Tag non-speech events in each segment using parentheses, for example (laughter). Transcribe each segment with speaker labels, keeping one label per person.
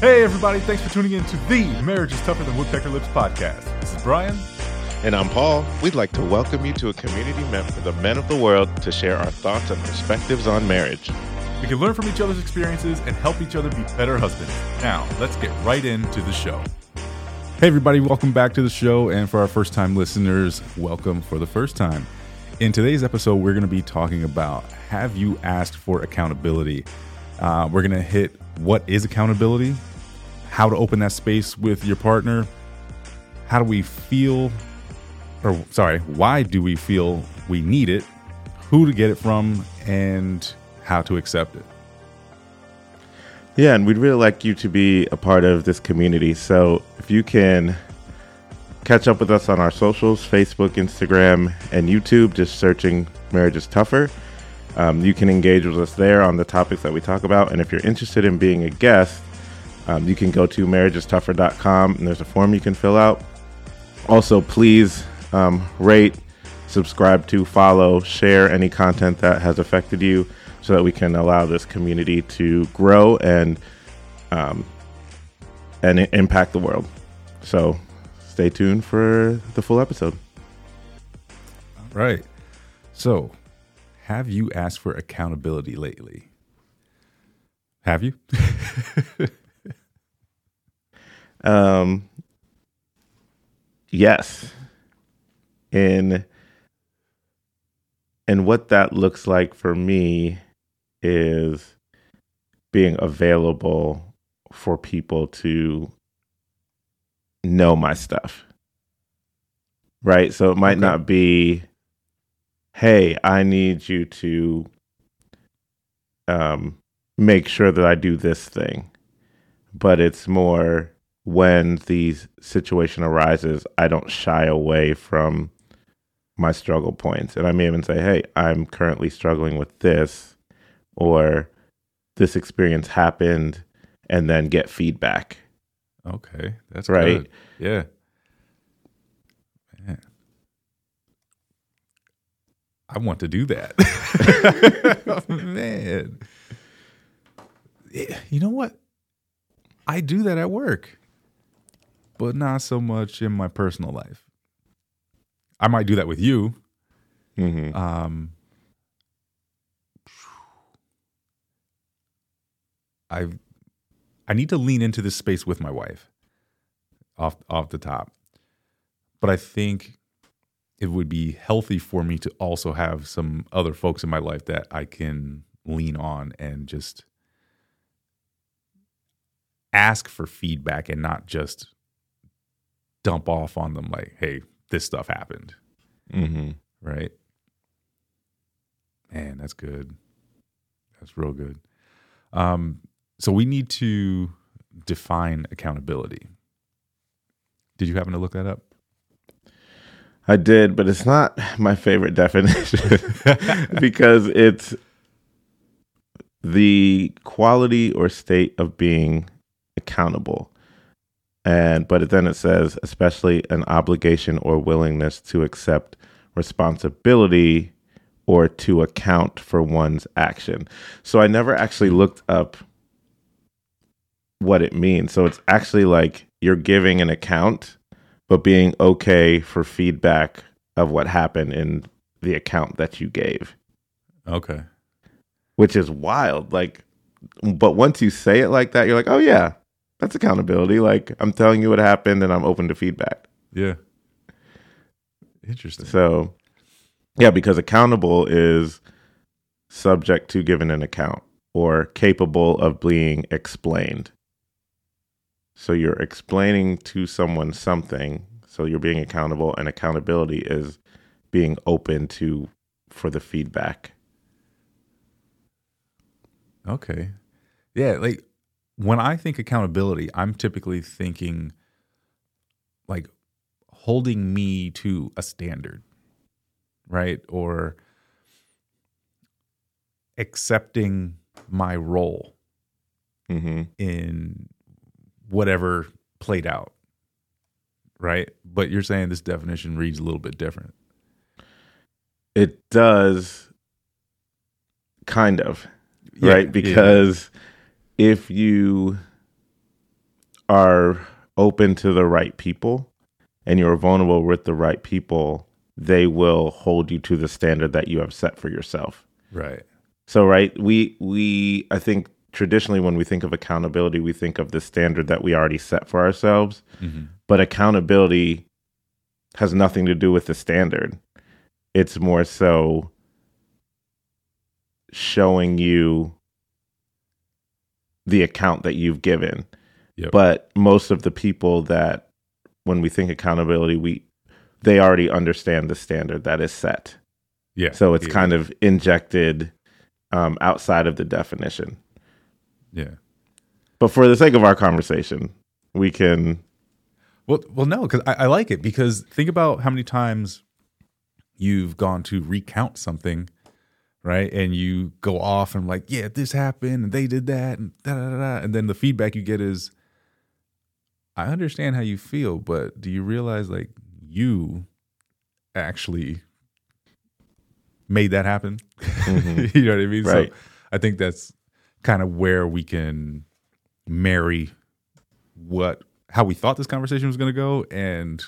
Speaker 1: Hey, everybody, thanks for tuning in to the Marriage is Tougher Than Woodpecker Lips podcast. This is Brian.
Speaker 2: And I'm Paul. We'd like to welcome you to a community meant for the men of the world to share our thoughts and perspectives on marriage.
Speaker 1: We can learn from each other's experiences and help each other be better husbands. Now, let's get right into the show. Hey, everybody, welcome back to the show. And for our first time listeners, welcome for the first time. In today's episode, we're going to be talking about have you asked for accountability? Uh, we're going to hit what is accountability, how to open that space with your partner, how do we feel, or sorry, why do we feel we need it, who to get it from, and how to accept it.
Speaker 2: Yeah, and we'd really like you to be a part of this community. So if you can catch up with us on our socials Facebook, Instagram, and YouTube, just searching Marriage is Tougher. Um, you can engage with us there on the topics that we talk about. And if you're interested in being a guest, um, you can go to marriagestougher.com and there's a form you can fill out. Also, please um, rate, subscribe to, follow, share any content that has affected you so that we can allow this community to grow and um, and impact the world. So stay tuned for the full episode.
Speaker 1: All right. So, have you asked for accountability lately? Have you? (laughs)
Speaker 2: um yes. In and what that looks like for me is being available for people to know my stuff. Right? So it might okay. not be hey, I need you to um make sure that I do this thing. But it's more when the situation arises, I don't shy away from my struggle points. And I may even say, hey, I'm currently struggling with this, or this experience happened, and then get feedback.
Speaker 1: Okay. That's right. Good. Yeah. Man. I want to do that. (laughs) Man. You know what? I do that at work, but not so much in my personal life. I might do that with you. Mm-hmm. Um, I I need to lean into this space with my wife off off the top. But I think it would be healthy for me to also have some other folks in my life that I can lean on and just ask for feedback and not just dump off on them like, hey, this stuff happened. Mm-hmm. Right? Man, that's good. That's real good. Um, so we need to define accountability. Did you happen to look that up?
Speaker 2: I did, but it's not my favorite definition (laughs) because it's the quality or state of being accountable and but then it says especially an obligation or willingness to accept responsibility or to account for one's action. So i never actually looked up what it means. So it's actually like you're giving an account but being okay for feedback of what happened in the account that you gave.
Speaker 1: Okay.
Speaker 2: Which is wild. Like but once you say it like that you're like oh yeah that's accountability. Like I'm telling you what happened and I'm open to feedback.
Speaker 1: Yeah. Interesting.
Speaker 2: So, yeah, because accountable is subject to giving an account or capable of being explained. So you're explaining to someone something, so you're being accountable and accountability is being open to for the feedback.
Speaker 1: Okay. Yeah, like when I think accountability, I'm typically thinking like holding me to a standard, right? Or accepting my role mm-hmm. in whatever played out, right? But you're saying this definition reads a little bit different.
Speaker 2: It does, kind of, yeah, right? Because. Yeah if you are open to the right people and you're vulnerable with the right people, they will hold you to the standard that you have set for yourself.
Speaker 1: Right.
Speaker 2: So right, we we I think traditionally when we think of accountability, we think of the standard that we already set for ourselves.
Speaker 1: Mm-hmm.
Speaker 2: But accountability has nothing to do with the standard. It's more so showing you the account that you've given.
Speaker 1: Yep.
Speaker 2: But most of the people that when we think accountability, we they already understand the standard that is set.
Speaker 1: Yeah.
Speaker 2: So it's
Speaker 1: yeah.
Speaker 2: kind of injected um, outside of the definition.
Speaker 1: yeah.
Speaker 2: But for the sake of our conversation, we can
Speaker 1: Well, well, no, because I, I like it because think about how many times you've gone to recount something, right? And you go off and like, yeah, this happened and they did that and da da da, and then the feedback you get is, I understand how you feel, but do you realize like you actually made that happen? Mm-hmm. (laughs) you know what I mean?
Speaker 2: Right.
Speaker 1: So I think that's kind of where we can marry what how we thought this conversation was going to go and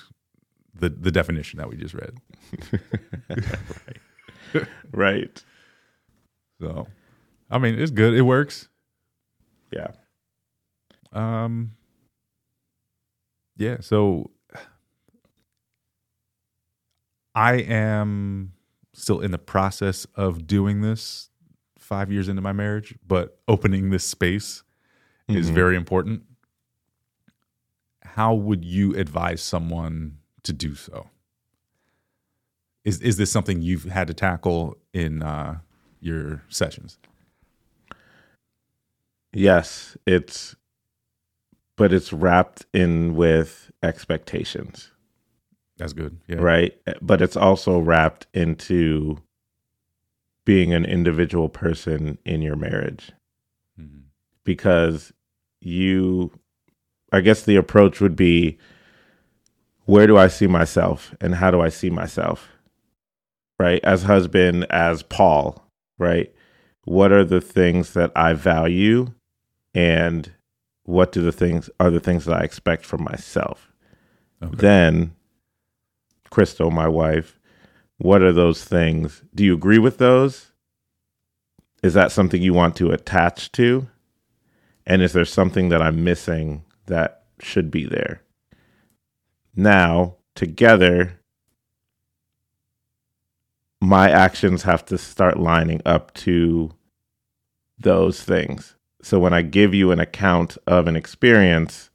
Speaker 1: the the definition that we just read. (laughs)
Speaker 2: Right right.
Speaker 1: So, I mean, it's good. It works.
Speaker 2: Yeah.
Speaker 1: Um Yeah, so I am still in the process of doing this 5 years into my marriage, but opening this space is
Speaker 2: Mhm.
Speaker 1: very important. How would you advise someone to do so? Is is this something you've had to tackle in uh, your sessions?
Speaker 2: Yes, it's but it's wrapped in with expectations,
Speaker 1: That's good. Yeah.
Speaker 2: right? But it's also wrapped into being an individual person in your marriage
Speaker 1: Mhm.
Speaker 2: because you I guess the approach would be where do I see myself and how do I see myself? Right? As husband, as Paul, right? What are the things that I value and what do the things are the things that I expect from myself?
Speaker 1: Okay.
Speaker 2: Then Crystal, my wife, what are those things? Do you agree with those? Is that something you want to attach to? And is there something that I'm missing that should be there? Now, together, my actions have to start lining up to those things. So when I give you an account of an experience,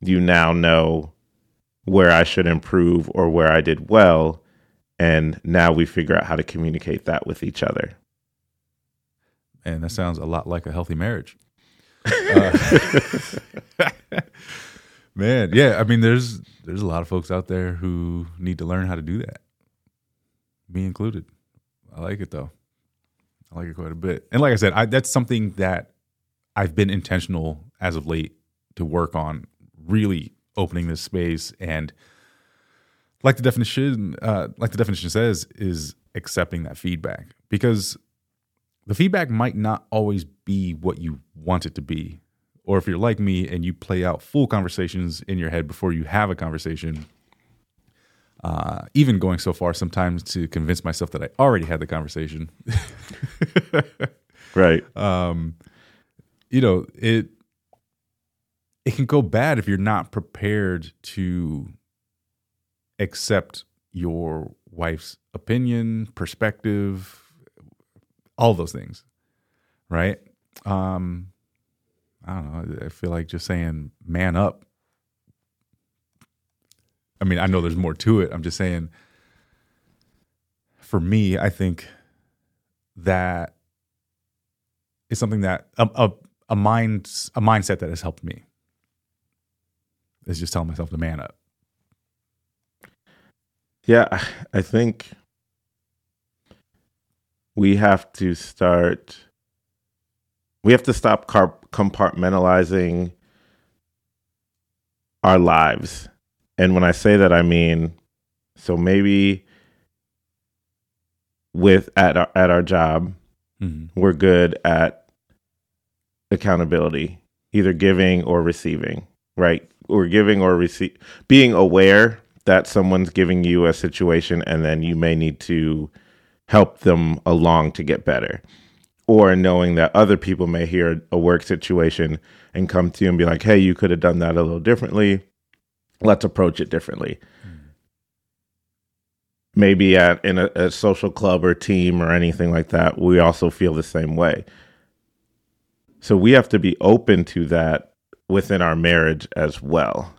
Speaker 2: you now know where I should improve or where I did well. And now we figure out how to communicate that with each other.
Speaker 1: and that sounds a lot like a healthy marriage. (laughs) Uh, (laughs) man, yeah. I mean, there's there's a lot of folks out there who need to learn how to do that. Me included. I like it though. I like it quite a bit. And like I said, I, that's something that I've been intentional as of late to work on. Really opening this space and, like the definition, uh, like the definition says, is accepting that feedback because the feedback might not always be what you want it to be. Or if you're like me and you play out full conversations in your head before you have a conversation, uh, even going so far sometimes to convince myself that I already had the conversation, (laughs)
Speaker 2: Right.
Speaker 1: um, you know, it it can go bad if you're not prepared to accept your wife's opinion, perspective, all those things, right? Um, I don't know. I feel like just saying "man up." I mean, I know there's more to it. I'm just saying. For me, I think that is something that a, a a mind a mindset that has helped me is just telling myself to man up.
Speaker 2: Yeah, I think we have to start. We have to stop compartmentalizing our lives. And when I say that, I mean, so maybe with at our, at our job,
Speaker 1: Mm-hmm.
Speaker 2: we're good at accountability, either giving or receiving. right? Or giving or receive, being aware that someone's giving you a situation and then you may need to help them along to get better. Or knowing that other people may hear a work situation and come to you and be like, hey, you could have done that a little differently. Let's approach it differently. Maybe at in a, a social club or team or anything like that, we also feel the same way. So we have to be open to that within our marriage as well.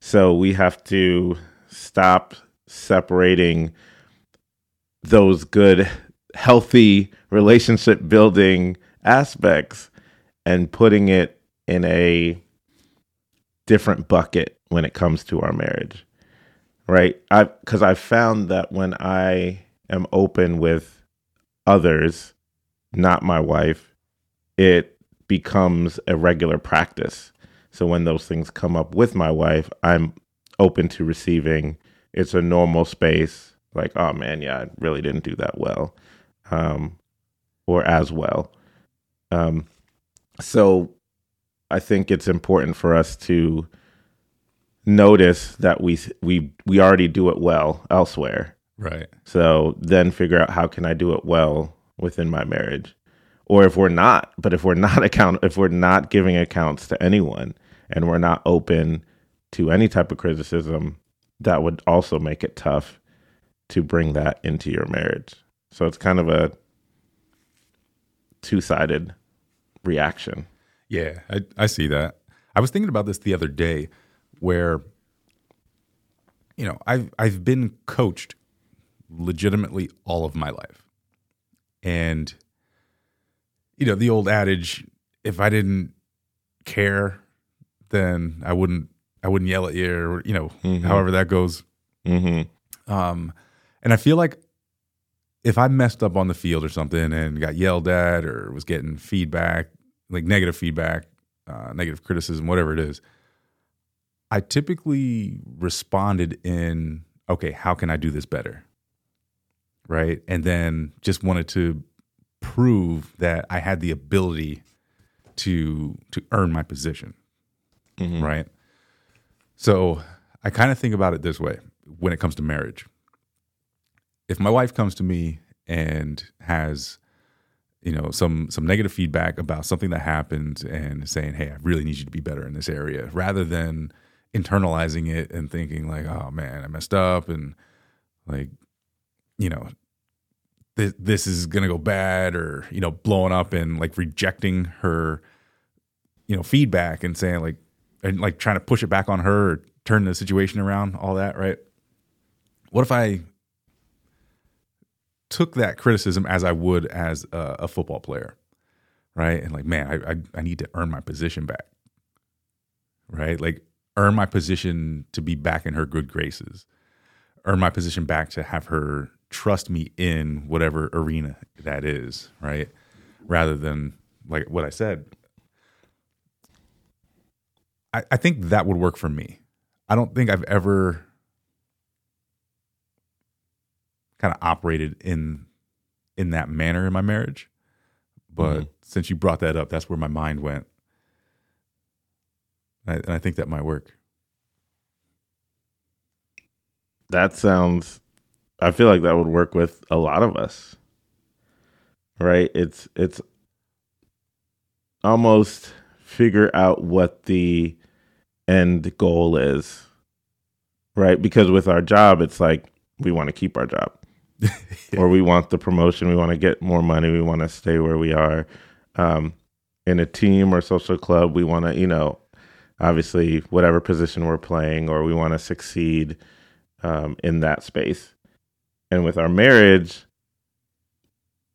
Speaker 2: So we have to stop separating those good, healthy relationship building aspects and putting it in a different bucket when it comes to our marriage. Right? I cuz I've found that when I am open with others, not my wife, it becomes a regular practice. So when those things come up with my wife, I'm open to receiving. It's a normal space. Like, oh man, yeah, I really didn't do that well, um, or as well. Um, so I think it's important for us to notice that we we we already do it well elsewhere.
Speaker 1: Right.
Speaker 2: So then figure out how can I do it well within my marriage or if we're not but if we're not (laughs) account if we're not giving accounts to anyone and we're not open to any type of criticism that would also make it tough to bring that into your marriage so it's kind of a two-sided reaction
Speaker 1: Yeah, I, I see that. I was thinking about this the other day where you know, I've I've been coached legitimately all of my life. And you know, the old adage, if I didn't care, then I wouldn't I wouldn't yell at you or you know,
Speaker 2: Mhm.
Speaker 1: however that goes.
Speaker 2: mm-hmm.
Speaker 1: Um, and I feel like if I messed up on the field or something and got yelled at or was getting feedback, like negative feedback, uh, negative criticism, whatever it is, I typically responded in, okay, how can I do this better? Right. And then just wanted to prove that I had the ability to to earn my position
Speaker 2: Mhm.
Speaker 1: right? So I kind of think about it this way when it comes to marriage. If my wife comes to me and has, you know, some some negative feedback about something that happened and saying, "Hey, I really need you to be better in this area," rather than internalizing it and thinking like, "Oh man, I messed up," and like, you know, this this is gonna go bad, or you know, blowing up and like rejecting her, you know, feedback and saying like, and like trying to push it back on her or turn the situation around, all that, right? What if I took that criticism as I would as a, a football player, right? And like, man, I, I I need to earn my position back, right? Like, earn my position to be back in her good graces, earn my position back to have her trust me in whatever arena that is, right? Rather than like what I said, I, I think that would work for me. I don't think I've ever kind of operated in in that manner in my marriage. But
Speaker 2: Mhm.
Speaker 1: since you brought that up, that's where my mind went. I, and I think that might work.
Speaker 2: that sounds i feel like that would work with a lot of us right? It's it's almost figure out what the end goal is right? Because with our job it's like we want to keep our job. (laughs) Or we want the promotion we want to get more money we want to stay where we are. Um, in a team or social club we want to you know obviously whatever position we're playing or we want to succeed um, in that space. And with our marriage,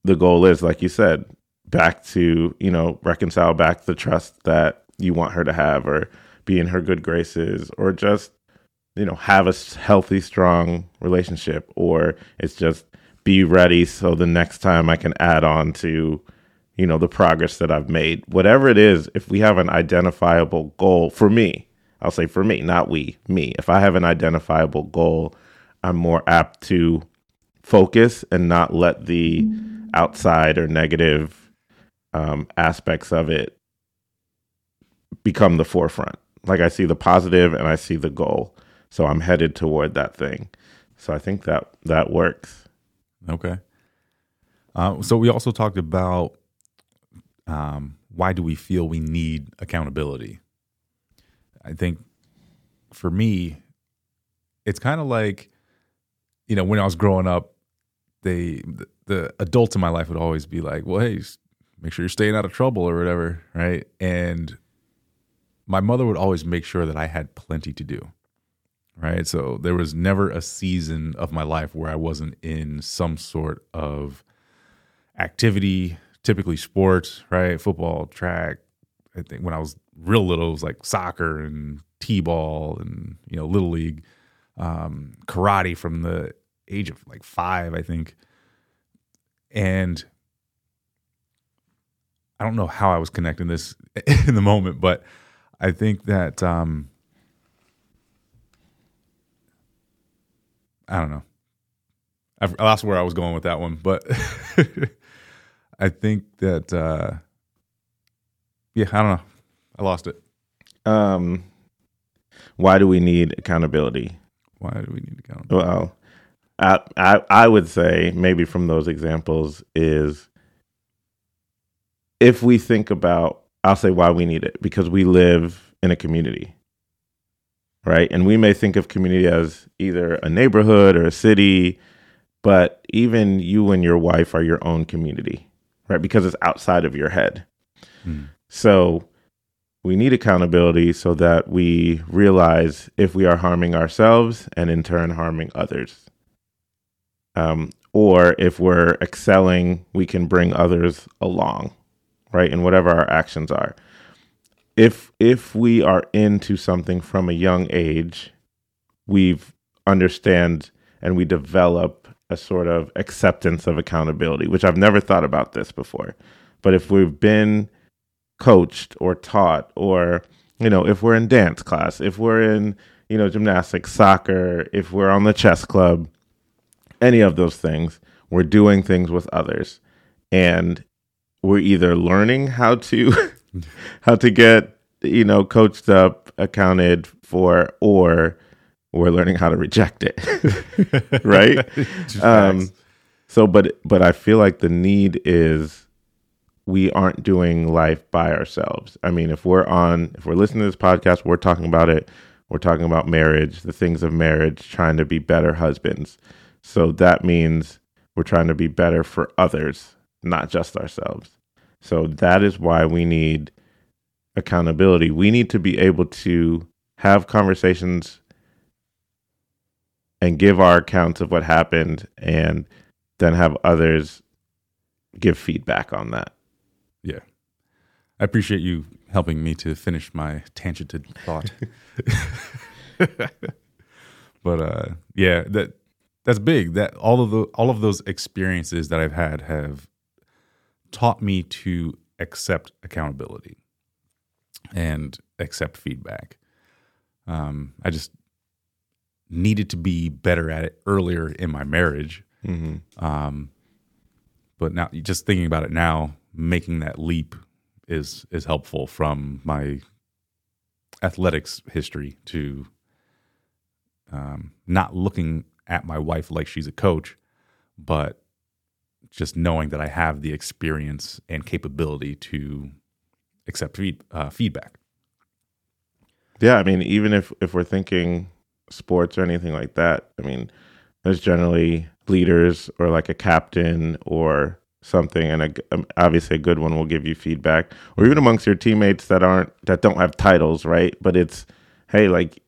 Speaker 2: the goal is, like you said, back to, you know, reconcile back the trust that you want her to have or be in her good graces or just, you know, have a healthy, strong relationship. Or it's just be ready so the next time I can add on to, you know, the progress that I've made. Whatever it is, if we have an identifiable goal for me, I'll say for me, not we, me. If I have an identifiable goal, I'm more apt to focus and not let the outside or negative um, aspects of it become the forefront, like I see the positive and I see the goal. So I'm headed toward that thing. So I think that that works.
Speaker 1: Okay. Uh, so we also talked about um, why do we feel we need accountability? I think for me, it's kind of like, you know, when I was growing up, they the, the adults in my life would always be like, "Well, hey, make sure you're staying out of trouble or whatever," right? And my mother would always make sure that I had plenty to do. Right? So there was never a season of my life where I wasn't in some sort of activity, typically sports, right? Football, track. I think when I was real little, it was like soccer and t-ball and you know little league, um, karate from the age of like five, I think. And I don't know how I was connecting this (laughs) in the moment, but I think that um, I don't know. I've, I lost where I was going with that one, but (laughs) I think that uh, yeah, I don't know. I lost it.
Speaker 2: Um, why do we need accountability?
Speaker 1: Why do we need accountability?
Speaker 2: Well, I, I I would say maybe from those examples is if we think about I'll say why we need it because we live in a community. Right? And we may think of community as either a neighborhood or a city, but even you and your wife are your own community, right? Because it's outside of your head. Hmm. So we need accountability so that we realize if we are harming ourselves and in turn harming others. Um, or if we're excelling, we can bring others along, right? In whatever our actions are. If if we are into something from a young age, we've understand and we develop a sort of acceptance of accountability, which I've never thought about this before. But if we've been coached or taught or you know if we're in dance class if we're in you know gymnastics soccer if we're on the chess club any of those things we're doing things with others and we're either learning how to (laughs) how to get you know coached up accounted for or we're learning how to reject it (laughs) right um so but but i feel like the need is we aren't doing life by ourselves. I mean, if we're on, if we're listening to this podcast, we're talking about it. We're talking about marriage, the things of marriage, trying to be better husbands. So that means we're trying to be better for others, not just ourselves. So that is why we need accountability. We need to be able to have conversations and give our accounts of what happened and then have others give feedback on that.
Speaker 1: Yeah. I appreciate you helping me to finish my tangented thought. (laughs) but uh, yeah, that that's big. That all of the all of those experiences that I've had have taught me to accept accountability and accept feedback. Um, I just needed to be better at it earlier in my marriage. Mm-hmm. Um, but now, just thinking about it now, making that leap is is helpful from my athletics history to um, not looking at my wife like she's a coach, but just knowing that I have the experience and capability to accept feed, uh, feedback.
Speaker 2: Yeah, I mean, even if if we're thinking sports or anything like that, I mean, there's generally leaders or like a captain or something and a, um, obviously a good one will give you feedback. Or even amongst your teammates that aren't that don't have titles right? But it's hey like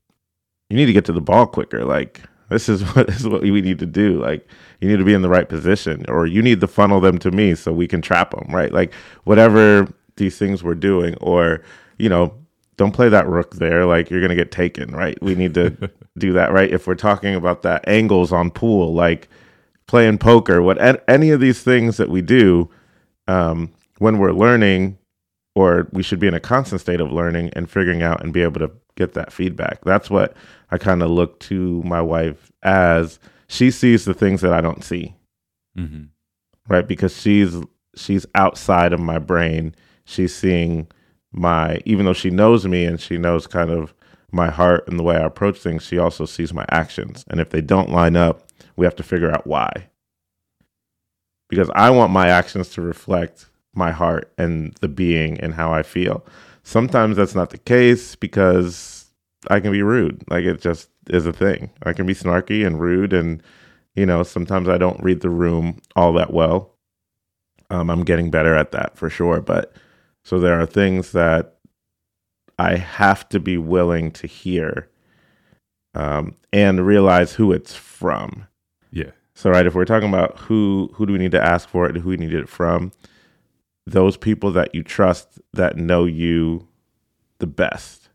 Speaker 2: you need to get to the ball quicker. Like this is (laughs) what this is what we need to do. Like you need to be in the right position or you need to funnel them to me so we can trap them right? Like whatever these things we're doing or you know don't play that rook there like you're going to get taken right we need to (laughs) do that right if we're talking about that angles on pool like playing poker, what any of these things that we do um, when we're learning, or we should be in a constant state of learning and figuring out and be able to get that feedback. That's what I kind of look to my wife as. She sees the things that I don't see, mm-hmm. right? Because she's she's outside of my brain. She's seeing my even though she knows me and she knows kind of my heart and the way I approach things, she also sees my actions. And if they don't line up, we have to figure out why. Because I want my actions to reflect my heart and the being and how I feel. Sometimes that's not the case because I can be rude. Like it just is a thing. I can be snarky and rude and you know, sometimes I don't read the room all that well. Um, I'm getting better at that for sure, but so there are things that I have to be willing to hear um, and realize who it's from.
Speaker 1: Yeah.
Speaker 2: So right, if we're talking about who who do we need to ask for it and who we need it from, those people that you trust that know you the best.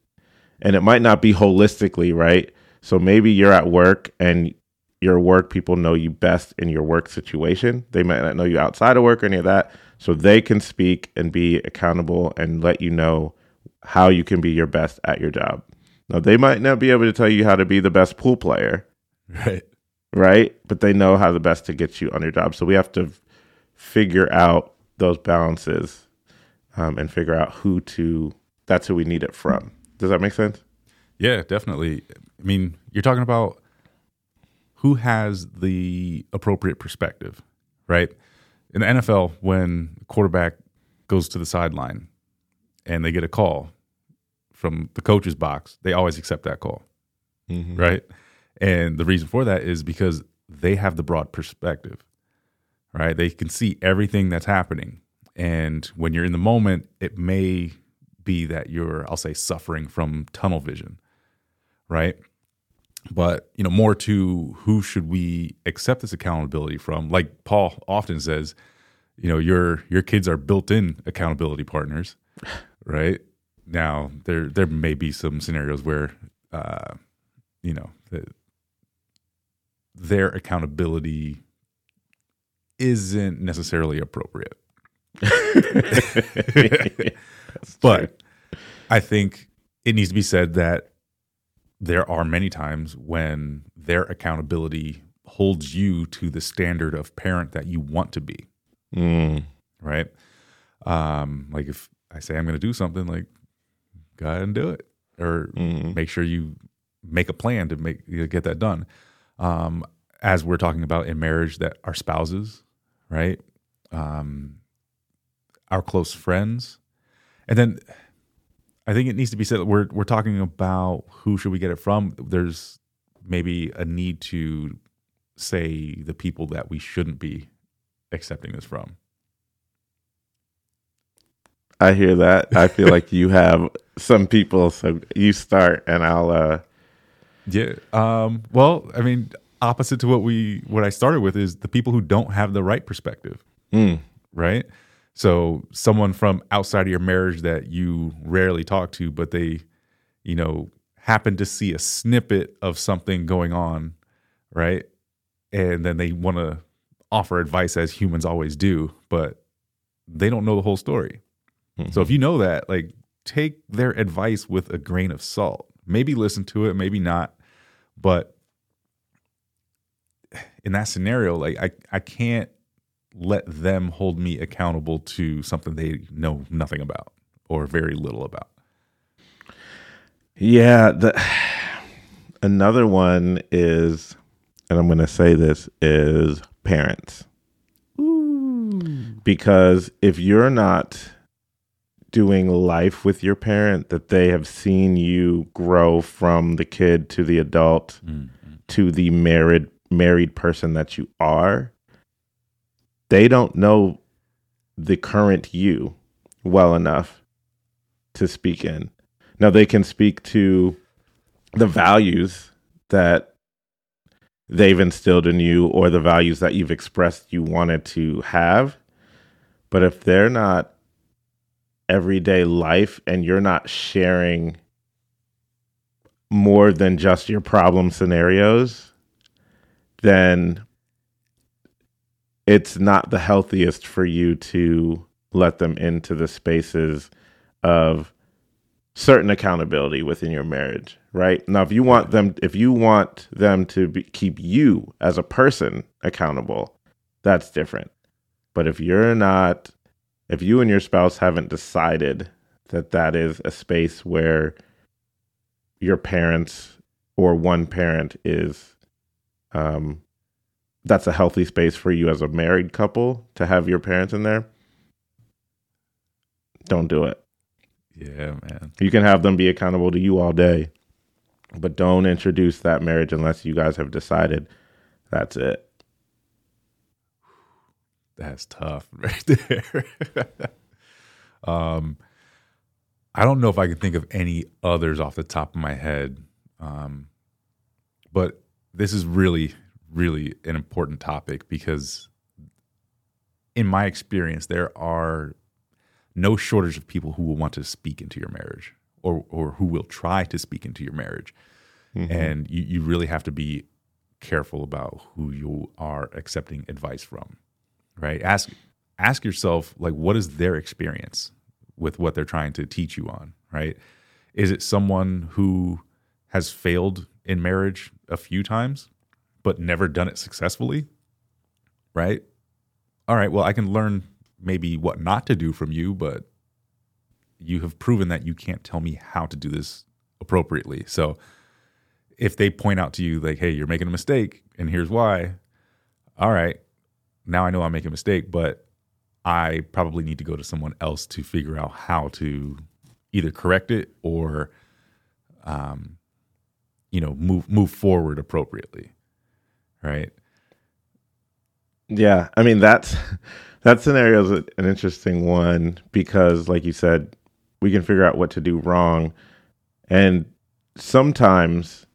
Speaker 2: And it might not be holistically, right? So maybe you're at work and your work people know you best in your work situation. They might not know you outside of work or any of that. So they can speak and be accountable and let you know how you can be your best at your job. Now, they might not be able to tell you how to be the best pool player.
Speaker 1: Right.
Speaker 2: Right. But they know how the best to get you on your job. So we have to figure out those balances um, and figure out who to, that's who we need it from. Does that make sense?
Speaker 1: Yeah, definitely. I mean, you're talking about who has the appropriate perspective, right? In the NFL, when the quarterback goes to the sideline and they get a call from the coach's box, they always accept that call, mm-hmm. right? And the reason for that is because they have the broad perspective, right? They can see everything that's happening. And when you're in the moment, it may be that you're, I'll say, suffering from tunnel vision, right? But, you know, more to who should we accept this accountability from? Like Paul often says, you know, your your kids are built-in accountability partners, (sighs) right? Now, there there may be some scenarios where uh, you know, the, their accountability isn't necessarily appropriate. (laughs) (laughs) but I think it needs to be said that there are many times when their accountability holds you to the standard of parent that you want to be.
Speaker 2: Mm.
Speaker 1: Right. Um, like if I say I'm going to do something, like go ahead and do it, or mm. make sure you make a plan to make you know, get that done. Um, as we're talking about in marriage, that our spouses, right, um, our close friends, and then I think it needs to be said that we're we're talking about who should we get it from. There's maybe a need to say the people that we shouldn't be accepting this from.
Speaker 2: I hear that. I feel like you have some people, so you start, and I'll. uh
Speaker 1: Yeah. Um. Well, I mean, opposite to what we what I started with is the people who don't have the right perspective.
Speaker 2: Mm.
Speaker 1: Right. So someone from outside of your marriage that you rarely talk to, but they, you know, happen to see a snippet of something going on, right? And then they want to offer advice as humans always do, but they don't know the whole story. Mm-hmm. So if you know that, like take their advice with a grain of salt. Maybe listen to it, maybe not. But in that scenario, like I I can't let them hold me accountable to something they know nothing about or very little about.
Speaker 2: Yeah, the another one is and I'm going to say this is parents.
Speaker 1: Ooh.
Speaker 2: Because if you're not doing life with your parent that they have seen you grow from the kid to the adult mm-hmm. to the married married person that you are they don't know the current you well enough to speak in. Now they can speak to the values that they've instilled in you or the values that you've expressed you wanted to have. But if they're not everyday life and you're not sharing more than just your problem scenarios, then it's not the healthiest for you to let them into the spaces of certain accountability within your marriage right? Now if you want them if you want them to be, keep you as a person accountable that's different. But if you're not if you and your spouse haven't decided that that is a space where your parents or one parent is um that's a healthy space for you as a married couple to have your parents in there don't do it
Speaker 1: Yeah, man.
Speaker 2: you can have them be accountable to you all day but don't introduce that marriage unless you guys have decided that's it
Speaker 1: That's tough (laughs) right there. um, I don't know if I can think of any others off the top of my head. Um, but this is really, really an important topic because, in my experience, there are no shortage of people who will want to speak into your marriage or, or who will try to speak into your marriage. Mm-hmm. And you, you really have to be careful about who you are accepting advice from right? Ask ask yourself like what is their experience with what they're trying to teach you on right? Is it someone who has failed in marriage a few times but never done it successfully right? All right well i can learn maybe what not to do from you but you have proven that you can't tell me how to do this appropriately. So if they point out to you like hey you're making a mistake and here's why all right now I know I make a mistake, but I probably need to go to someone else to figure out how to either correct it or, um, you know, move move forward appropriately, right?
Speaker 2: Yeah, I mean that's (laughs) that scenario is an interesting one because, like you said, we can figure out what to do wrong, and sometimes,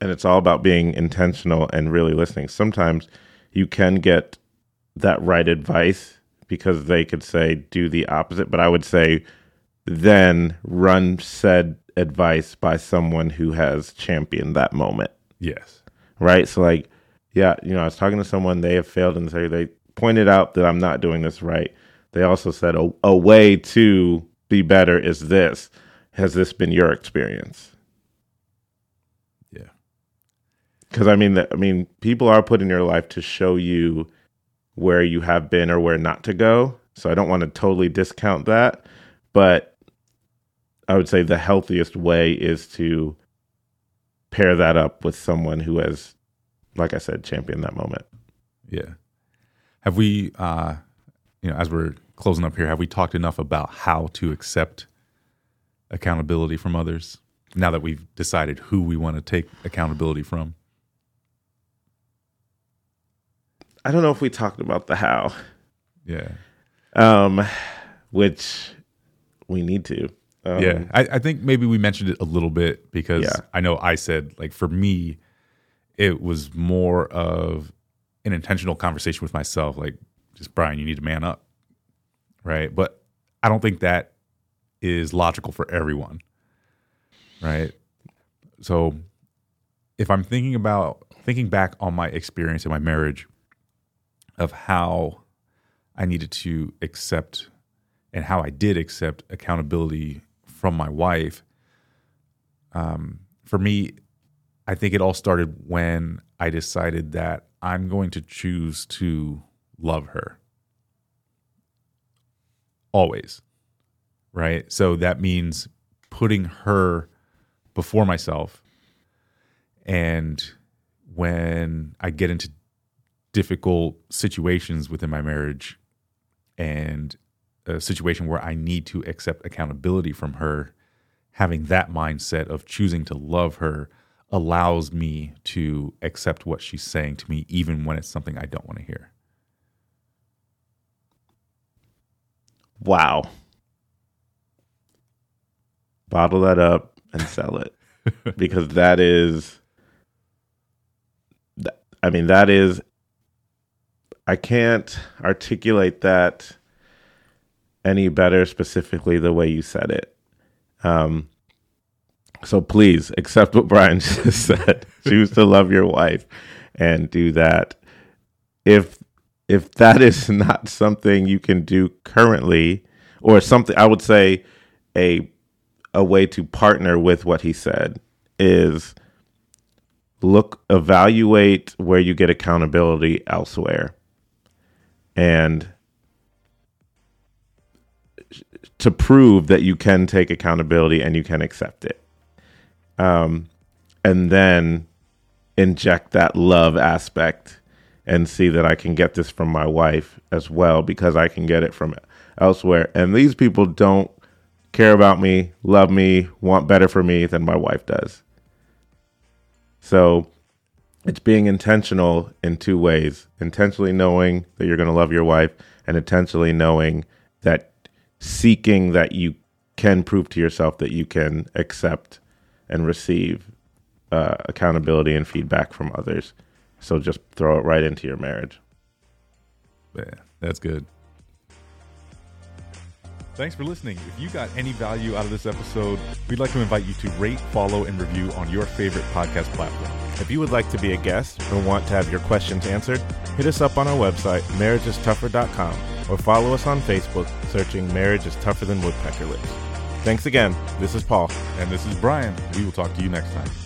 Speaker 2: and it's all about being intentional and really listening. Sometimes you can get that right advice because they could say do the opposite, but I would say then run said advice by someone who has championed that moment
Speaker 1: Yes.
Speaker 2: Right? So like, yeah, you know, I was talking to someone, they have failed and they they pointed out that I'm not doing this right. They also said a, a way to be better is this. Has this been your experience?
Speaker 1: Yeah.
Speaker 2: Because I mean, the, I mean, people are put in your life to show you where you have been or where not to go. So I don't want to totally discount that, but I would say the healthiest way is to pair that up with someone who has, like I said, championed that moment.
Speaker 1: Yeah. Have we, uh, you know, as we're closing up here, have we talked enough about how to accept accountability from others now that we've decided who we want to take accountability from?
Speaker 2: I don't know if we talked about the how,
Speaker 1: Yeah.
Speaker 2: um, which we need to. Um,
Speaker 1: yeah, I, I think maybe we mentioned it a little bit because
Speaker 2: Yeah.
Speaker 1: I know I said like for me, it was more of an intentional conversation with myself, like just Brian, you need to man up, right? But I don't think that is logical for everyone, right? So if I'm thinking about thinking back on my experience in my marriage of how I needed to accept and how I did accept accountability from my wife. Um, for me, I think it all started when I decided that I'm going to choose to love her always. Right. So that means putting her before myself. And when I get into difficult situations within my marriage and a situation where I need to accept accountability from her, having that mindset of choosing to love her allows me to accept what she's saying to me, even when it's something I don't want to hear.
Speaker 2: Wow. Bottle that up and sell it (laughs) because that is, I mean, that is, I can't articulate that any better specifically the way you said it. Um, so please accept what Brian (laughs) just said. Choose to love your wife and do that. If if that is not something you can do currently, or something I would say a a way to partner with what he said is look evaluate where you get accountability elsewhere and to prove that you can take accountability and you can accept it. Um, and then inject that love aspect and see that I can get this from my wife as well because I can get it from elsewhere. And these people don't care about me, love me, want better for me than my wife does. So it's being intentional in two ways intentionally knowing that you're going to love your wife, and intentionally knowing that seeking that you can prove to yourself that you can accept and receive uh, accountability and feedback from others. So just throw it right into your marriage.
Speaker 1: Yeah, that's good. Thanks for listening. If you got any value out of this episode, we'd like to invite you to rate, follow, and review on your favorite podcast platform.
Speaker 2: If you would like to be a guest or want to have your questions answered, hit us up on our website, marriageistougher.com, or follow us on Facebook, searching Marriage is Tougher Than Woodpecker Lips. Thanks again. This is Paul.
Speaker 1: And this is Brian. We will talk to you next time.